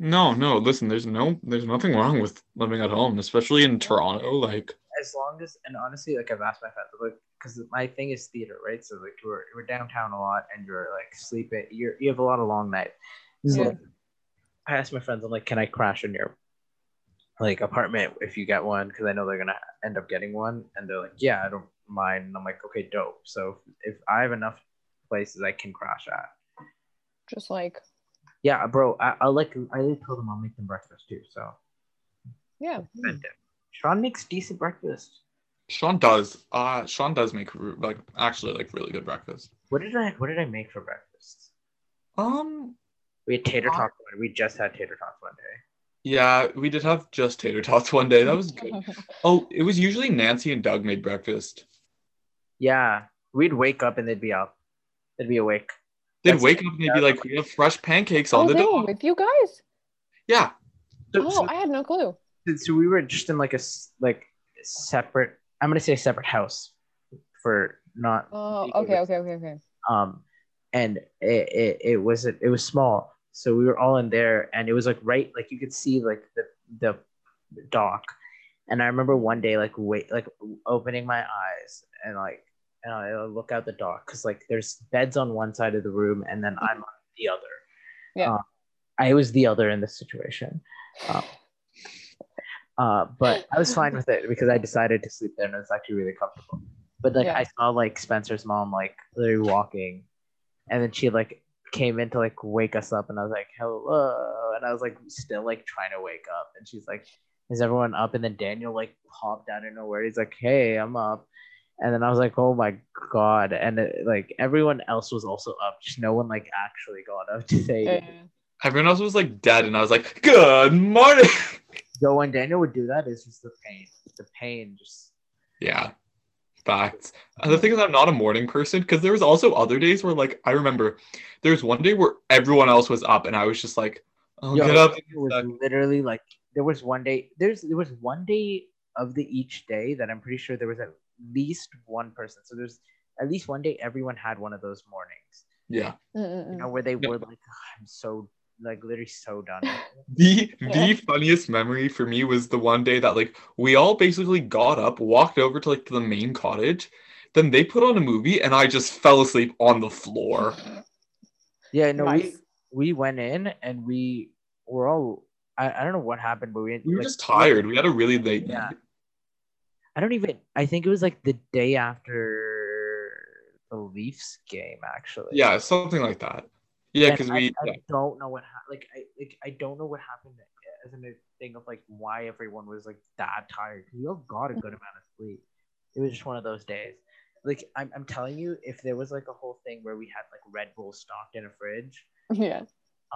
No, no. Listen, there's no, there's nothing wrong with living at home, especially in Toronto. Like, as long as and honestly like i've asked my friends like because my thing is theater right? So like we're, we're downtown a lot and you're like sleeping you're you have a lot of long nights. So Yeah. like, i asked my friends i'm like can i crash in your like apartment if you get one? Because i know they're gonna end up getting one. And they're like yeah i don't mind. And i'm like okay dope. So if i have enough places i can crash at. Just like, yeah bro i, I like i told them i'll make them breakfast too so. Yeah. Sean makes decent breakfast Sean does. Uh, Sean does make like actually like really good breakfast. what did i what did i make for breakfast Um, We had tater Uh, tots. one- We just had tater tots one day. yeah, we did have just tater tots one day. That was good. Oh, it was usually Nancy and Doug made breakfast. Yeah, we'd wake up and they'd be up. They'd be awake. They'd That's- wake up and they'd be like, "We have fresh pancakes on oh, the they were dog." with you guys? Yeah, So, Oh, so, I had no clue. So we were just in like a like separate. I'm gonna say separate house for not. Oh, okay, okay, okay, okay. Um, and it it, it was it was small, so we were all in there, and it was like right like you could see like the the dock. And I remember one day like wait like opening my eyes and like and I look out the dock because like there's beds on one side of the room and then I'm on the other. Yeah. Uh, I was the other in this situation. Uh, uh, but I was fine with it because I decided to sleep there and it was actually really comfortable. But like Yeah. I saw like Spencer's mom like literally walking, and then she like came in to like wake us up, and I was like hello, and I was like still like trying to wake up, and she's like, is everyone up? And then Daniel like popped out of nowhere. He's like, hey, I'm up. And then I was like, oh my god! And it, like everyone else was also up, just no one like actually got up to say. Yeah, Everyone else was like dead, and I was like, "Good morning." So when Daniel would do that is just the pain. The pain just Yeah, facts. And the thing is, I'm not a morning person because there was also other days where, like, I remember there was one day where everyone else was up, and I was just like, "I'll Yo, get up." It was literally like there was one day. There's there was one day of the each day that I'm pretty sure there was at least one person. So there's at least one day everyone had one of those mornings. Yeah. You know where they Yeah. were like, "Ah, I'm so like literally so done. The the funniest memory for me was the one day that like we all basically got up, walked over to like the main cottage, then they put on a movie, and I just fell asleep on the floor. yeah, no, Nice. we we went in and we were all. I, I don't know what happened, but we We were like, just tired. We had a really late Yeah. night. I don't even. I think it was like the day after the Leafs game, actually. Yeah, something like that. Yeah, because I, we I yeah. don't know what ha- like I like I don't know what happened as a thing of like why everyone was like that tired. We all got a good amount of sleep. It was just one of those days. Like I'm, I'm telling you, if there was like a whole thing where we had like Red Bull stocked in a fridge, yeah.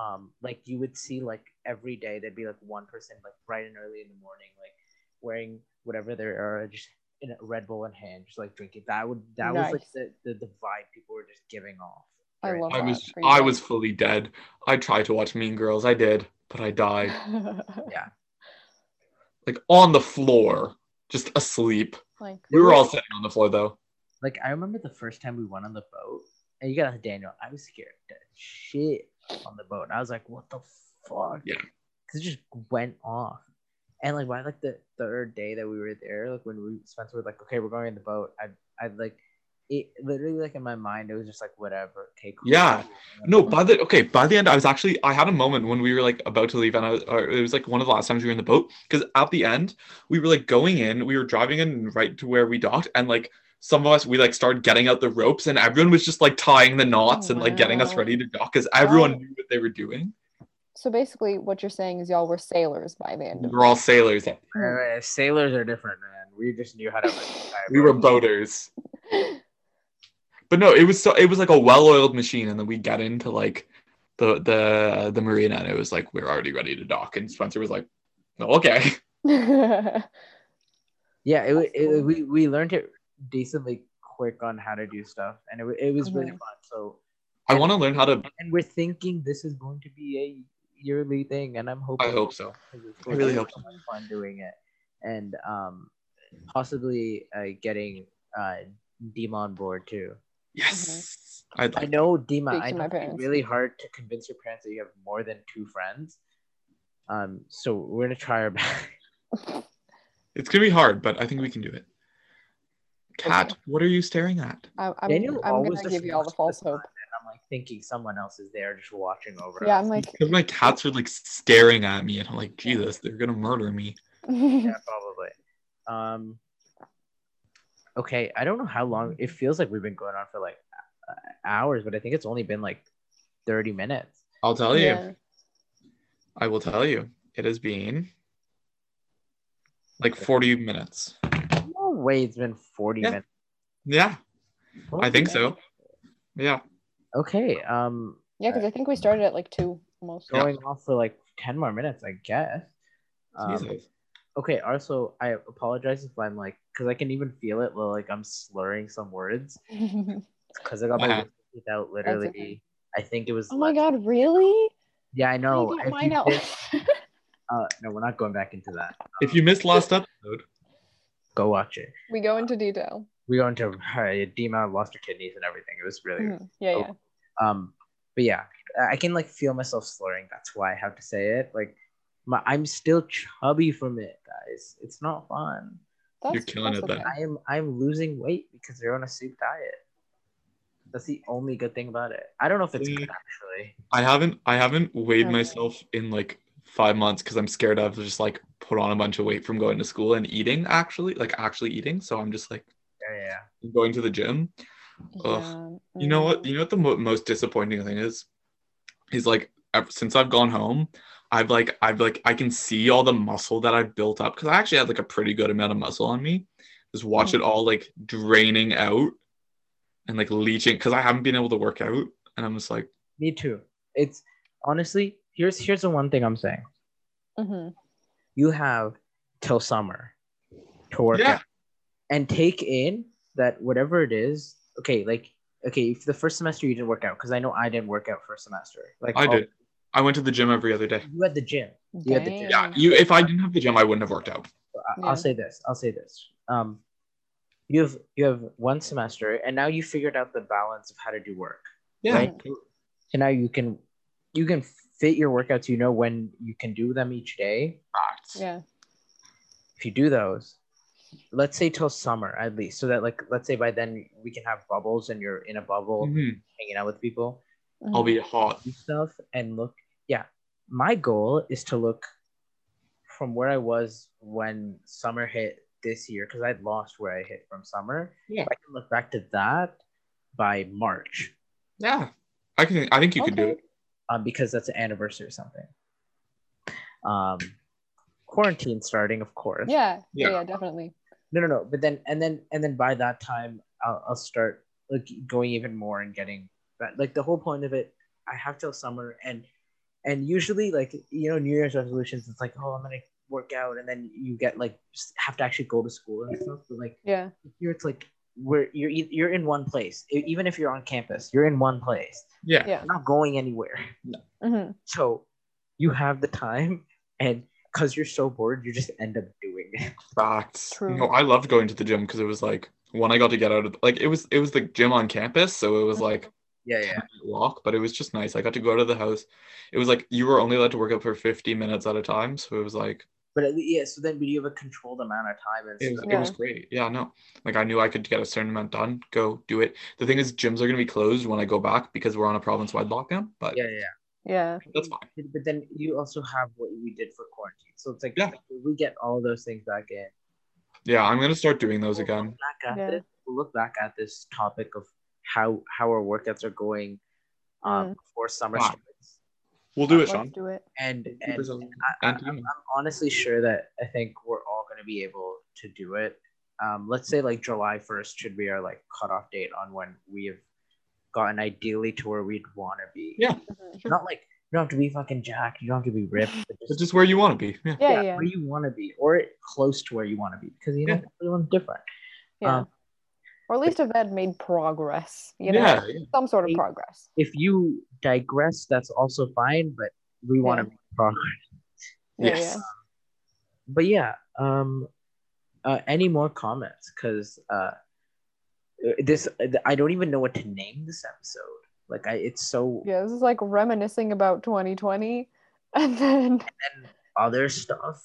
um, like you would see like every day there'd be like one person like bright and early in the morning, like wearing whatever they are, just in a Red Bull in hand, just like drinking. That would that was like the, the the vibe people were just giving off. I love I was I was fully dead. I tried to watch Mean Girls. I did, but I died yeah. like on the floor, just asleep. like We were all sitting on the floor though. Like I remember the first time we went on the boat, and you got Daniel. I was scared to shit on the boat. I was like, "What the fuck?" Yeah. because it just went off. And like by like the third day that we were there, like when we Spencer was like, "Okay, we're going in the boat," I I like it literally like in my mind it was just like whatever. Okay, cool. Yeah. No, by the okay, by the end, I was actually I had a moment when we were like about to leave, and I was, or it was like one of the last times we were in the boat because at the end we were like going in, we were driving in right to where we docked, and like some of us we like started getting out the ropes, and everyone was just like tying the knots and like getting us ready to dock because everyone Wow. knew what they were doing. so basically what you're saying is y'all were sailors by the end we're all sailors. Uh, sailors are different, man. We just knew how to. We were boaters. But no, it was so it was like a well-oiled machine, and then we got into like the the the marina, and it was like we're already ready to dock, and Spencer was like, "Oh, "Okay." Yeah, it, wa- it we we learned it decently quick on how to do stuff, and it, it was really Mhm. fun. So I want to learn how to. and we're thinking this is going to be a yearly thing, and I'm hoping. I hope so. I really going hope to be Fun doing it, and um, possibly uh, getting uh Dima on board too. Yes, I'd I know Dima. I know it's really hard to convince your parents that you have more than two friends. Um, so we're gonna try our best. It's gonna be hard, but I think we can do it. Kat, what are you staring at? I, I'm, Daniel I'm gonna give you all the false hope I'm like thinking someone else is there just watching over. yeah us. i'm like Because my cats are like staring at me, and I'm like, Jesus, they're gonna murder me. yeah, probably. Um. Okay, I don't know how long. It feels like we've been going on for like uh, hours, but I think it's only been like thirty minutes. I'll tell you. yeah. I will tell you. It has been like 40 minutes. No way, it's been forty Yeah. minutes. Yeah, I think Okay. so. Yeah. Okay. Um, yeah because i think we started at like two almost Yeah. going off for like ten more minutes, I guess. Um, okay. Also, I apologize if I'm like, because I can even feel it. Like I'm slurring some words because I got my Uh-huh. words kicked out literally. okay. I think it was. oh my less- god really Yeah, I know. I got If mine out. did- uh, no, we're not going back into that. If you missed last episode, Go watch it. we go into detail We go into uh, Dima lost her kidneys and everything. It was really Mhm. yeah Oh. yeah um. But yeah, I can like feel myself slurring. That's why I have to say it. Like, my I'm still chubby from it, guys. It's not fun. That's, You're killing that's it then. I am I'm losing weight because they're on a soup diet. That's the only good thing about it. I don't know if it's good Mm. actually. I haven't I haven't weighed Okay. myself in like five months because I'm scared I've just like put on a bunch of weight from going to school and eating actually, like actually eating. So I'm just like, Yeah, yeah. going to the gym. Ugh. You know what? You know what the mo- most disappointing thing is? Is like ever, since I've gone home, I've like I've like I can see all the muscle that I've built up because I actually had like a pretty good amount of muscle on me. Just watch Mhm. it all like draining out and like leaching because I haven't been able to work out, and I'm just like, Me too. It's honestly here's here's the one thing I'm saying. hmm You have till summer to work Yeah. out and take in that whatever it is. Okay, like okay, if the first semester you didn't work out because I know I didn't work out first semester. Like I all- did. I went to the gym every other day. You at the gym. You had the gym. Yeah, you. If I didn't have the gym, I wouldn't have worked out. I- Yeah. I'll say this. I'll say this. Um, you have you have one semester, and now you figured out the balance of how to do work. Yeah. Right. So now you can you can fit your workouts. You know when you can do them each day. Facts. Yeah. If you do those, let's say till summer at least, so that like let's say by then we can have bubbles, and you're in a bubble Mhm. hanging out with people. Mhm. I'll be hot. stuff and look yeah my goal is to look from where i was when summer hit this year because i'd lost where i hit from summer Yeah. If i can look back to that by march Yeah. I can. I think you could do it. um, because that's an anniversary or something um quarantine starting of course Yeah. Yeah. Yeah. Yeah. Definitely. no no no but then and then and then by that time i'll, I'll start like going even more and getting that like the whole point of it i have till summer and and usually like you know new year's resolutions it's like oh i'm gonna work out and then you get like have to actually go to school and stuff but like Yeah. here it's like where you're you're in one place even if you're on campus you're in one place Yeah. Yeah. you're not going anywhere hmm so you have the time and because you're so bored you just end up doing it Facts. True. No, I loved going to the gym because it was like when I got to get out of like it was it was the gym on campus, so it was Mhm. like yeah yeah walk, but it was just nice. I got to go to the house. It was like you were only allowed to work out for 50 minutes at a time, so it was like but at least, yeah so then you have a controlled amount of time and it was, stuff. it was great. Yeah, no. Like I knew I could get a certain amount done, go do it. The thing is gyms are gonna be closed when I go back because we're on a province wide lockdown, but yeah yeah Yeah. that's fine. but then you also have what we did for quarantine. So it's like Yeah. we get all those things back in. Yeah, I'm gonna start doing those We'll again. Look back at Yeah. this. We'll look back at this topic of how how our workouts are going um, Mm. before summer Wow. starts. We'll do it, Let's Sean. do it. And and And I, you. I'm, I'm honestly sure that I think we're all going to be able to do it. Um, let's say like July 1st should be our like cutoff date on when we have gotten ideally to where we'd want to be. Yeah. Mhm. Not like you don't have to be fucking jacked. You don't have to be ripped. but It's just where you want to be. Yeah. Yeah. yeah, Yeah. where you want to be or close to where you want to be because you know Yeah. everyone's different. Yeah. Um, or at least have had made progress. You know, Yeah, yeah. some sort of Hey, progress. If you digress, that's also fine, but we want to make progress. Yeah. Yes. Yeah. But yeah, um, uh, any more comments? Because uh, this I don't even know what to name this episode. Like I, it's so Yeah. This is like reminiscing about 2020, and then and other stuff.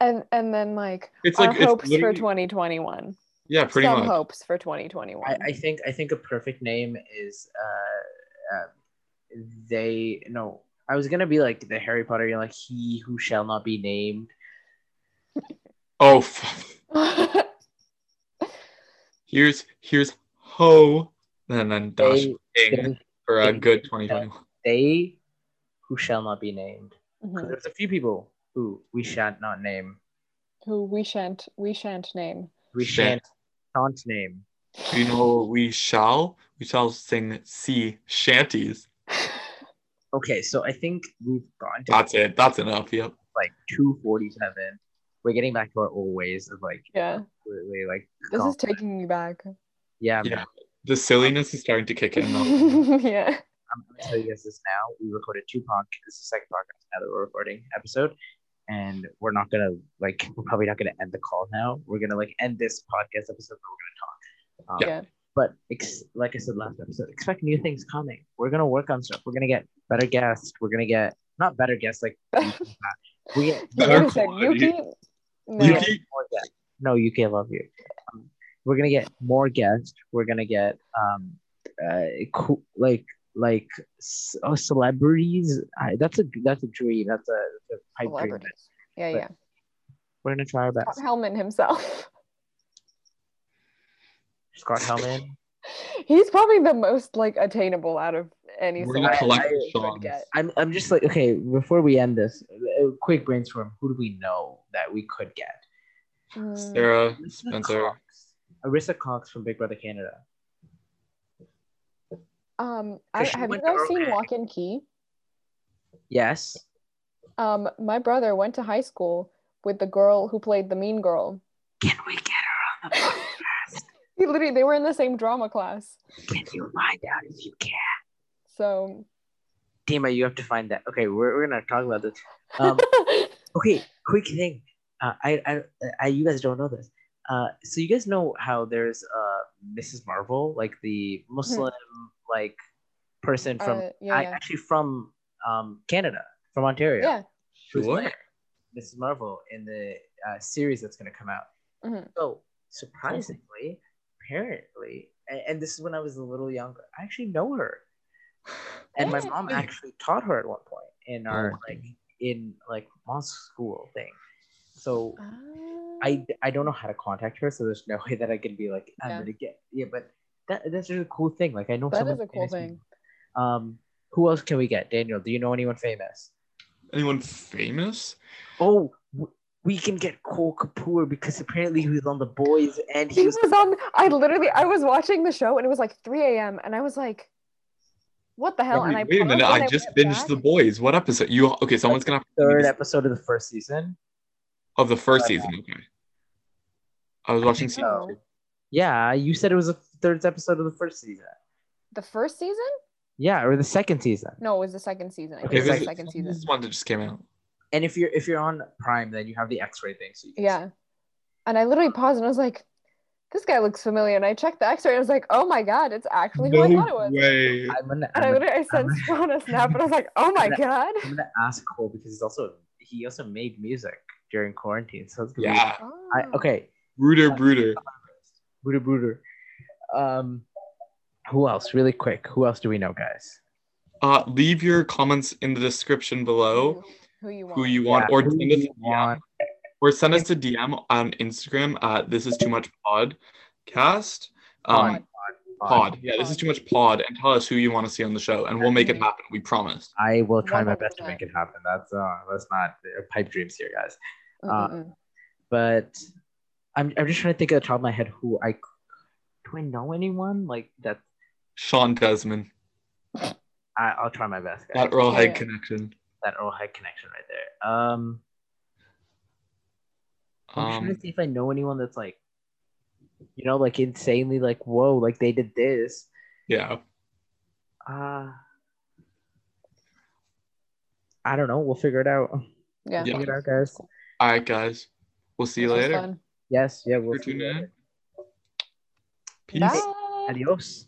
and and then like It's our like it's hopes for 2021. Yeah, pretty some much. hopes for 2021. I, I think I think a perfect name is uh, uh, they no. I was gonna be like the Harry Potter. You're like he who shall not be named. Oh, f- here's here's ho, and then dash They, ing for a good 2021. they who shall not be named. 'Cause Mhm. There's a few people who we shan't not name. Who we shan't we shan't name. We Shan't. shan't shan't name. You know we shall? We shall sing sea shanties. Okay, so I think we've gone to That's it. That's enough. Yep. like 247. We're getting back to our old ways of like Yeah. completely like This com- is taking me back. yeah, Yeah. man. The silliness is starting to kick in. Yeah. I'm gonna tell you guys this now. We recorded two podcasts. This is the second podcast now that we're recording episode. And we're not gonna like we're probably not gonna end the call now. We're gonna like end this podcast episode, but we're gonna talk. Um, Yeah. But ex- like I said last episode, expect new things coming. We're gonna work on stuff. We're gonna get better guests. We're gonna get not better guests like we get Better Who said quality. Yuki? No. Yuki? No, UK, I love you. Um, we're gonna get more guests. We're gonna get um, uh, co- like like c- oh, celebrities. I, that's a that's a dream. That's a, that's a pipe dream. Yeah, But- yeah. We're gonna try our Tom best. Hellman himself. Scott Hellman. He's probably the most like attainable out of any We're gonna collect we could Sean's. get. I'm I'm just like okay. Before we end this, a quick brainstorm. Who do we know that we could get? Mm, Sarah, Arisa Spencer. Cox. Arisa Cox from Big Brother Canada. Um, I, have you guys seen Irvine. Locke and Key? Yes. Um, my brother went to high school with the girl who played the mean girl. Can we get her on the podcast? He literally, they were in the same drama class. Can you find out if you can? So, Dima, you have to find that. Okay, we're, we're gonna talk about this. Um, okay, quick thing. Uh, I, I, I, you guys don't know this. Uh, so you guys know how there's uh Mrs. Marvel, like the Muslim like person from uh, yeah, I, yeah. actually from um Canada, from Ontario. yeah. Who's Sure. Mrs. Marvel in the uh, series that's gonna come out. Mhm. So surprisingly, apparently, and, and this is when I was a little younger. I actually know her, and my mom actually taught her at one point in our like in like mom's school thing. So Ah. I I don't know how to contact her, so there's no way that I can be like I'm Yeah. gonna get yeah, but that that's just a cool thing. Like I know That someone is a cool thing. people. Um, who else can we get? Daniel, do you know anyone famous? Anyone famous? Oh, we can get Cole Kapoor because apparently he was on The Boys and he He was was on. I literally, I was watching the show and it was like 3 a.m. and I was like, "What the hell?" Wait, and I wait a minute, paused and I just went finished back. The Boys. What episode? You okay? Someone's gonna have to third episode of the first season. of the first Uh, season. Okay. I was watching think season so. two. Yeah, you said it was the third episode of the first season. The first season? Yeah, or the second season. No, it was the second season. I think it was this the is- second This season. is one that just came out. And if you're if you're on Prime, then you have the X-ray thing. So you can Yeah. And I literally paused and I was like, "This guy looks familiar." And I checked the X-ray and I was like, "Oh my god, it's actually who I thought it was." way. I'm gonna, And I I'm, gonna, literally I sent I'm- a snap and I was like, "Oh my I'm god." I'm gonna ask Cole because he's also he also made music during quarantine. So it's gonna Yeah. Be, I, Oh. okay. Brooder, brooder. Booter booter. Um, who else? Really quick. Who else do we know, guys? Uh, leave your comments in the description below Who you want? who you want, Yeah, or who send us you DM, want. or send us a DM on Instagram at this is too much podcast. Um, pod. Yeah, this is too much pod, and tell us who you want to see on the show, and we'll make it happen. We promise. I will try my best to make it happen. That's uh, that's not uh, pipe dreams here, guys. Mm-mm-mm. But I'm I'm just trying to think at the top of my head who I do I know anyone like that. Sean Desmond, I, I'll try my best, guys. that Earl Yeah. Connection. that Earl Haig connection right there. Um, I'm trying Um, to see if I know anyone that's like, you know, like insanely like, whoa, like they did this. yeah. Uh I don't know. We'll figure it out. Yeah. Yeah. Figure it out, guys. All right, guys. We'll see you This was later. Yes, yeah, we'll see you tuning in. later. Peace. Bye. Adios.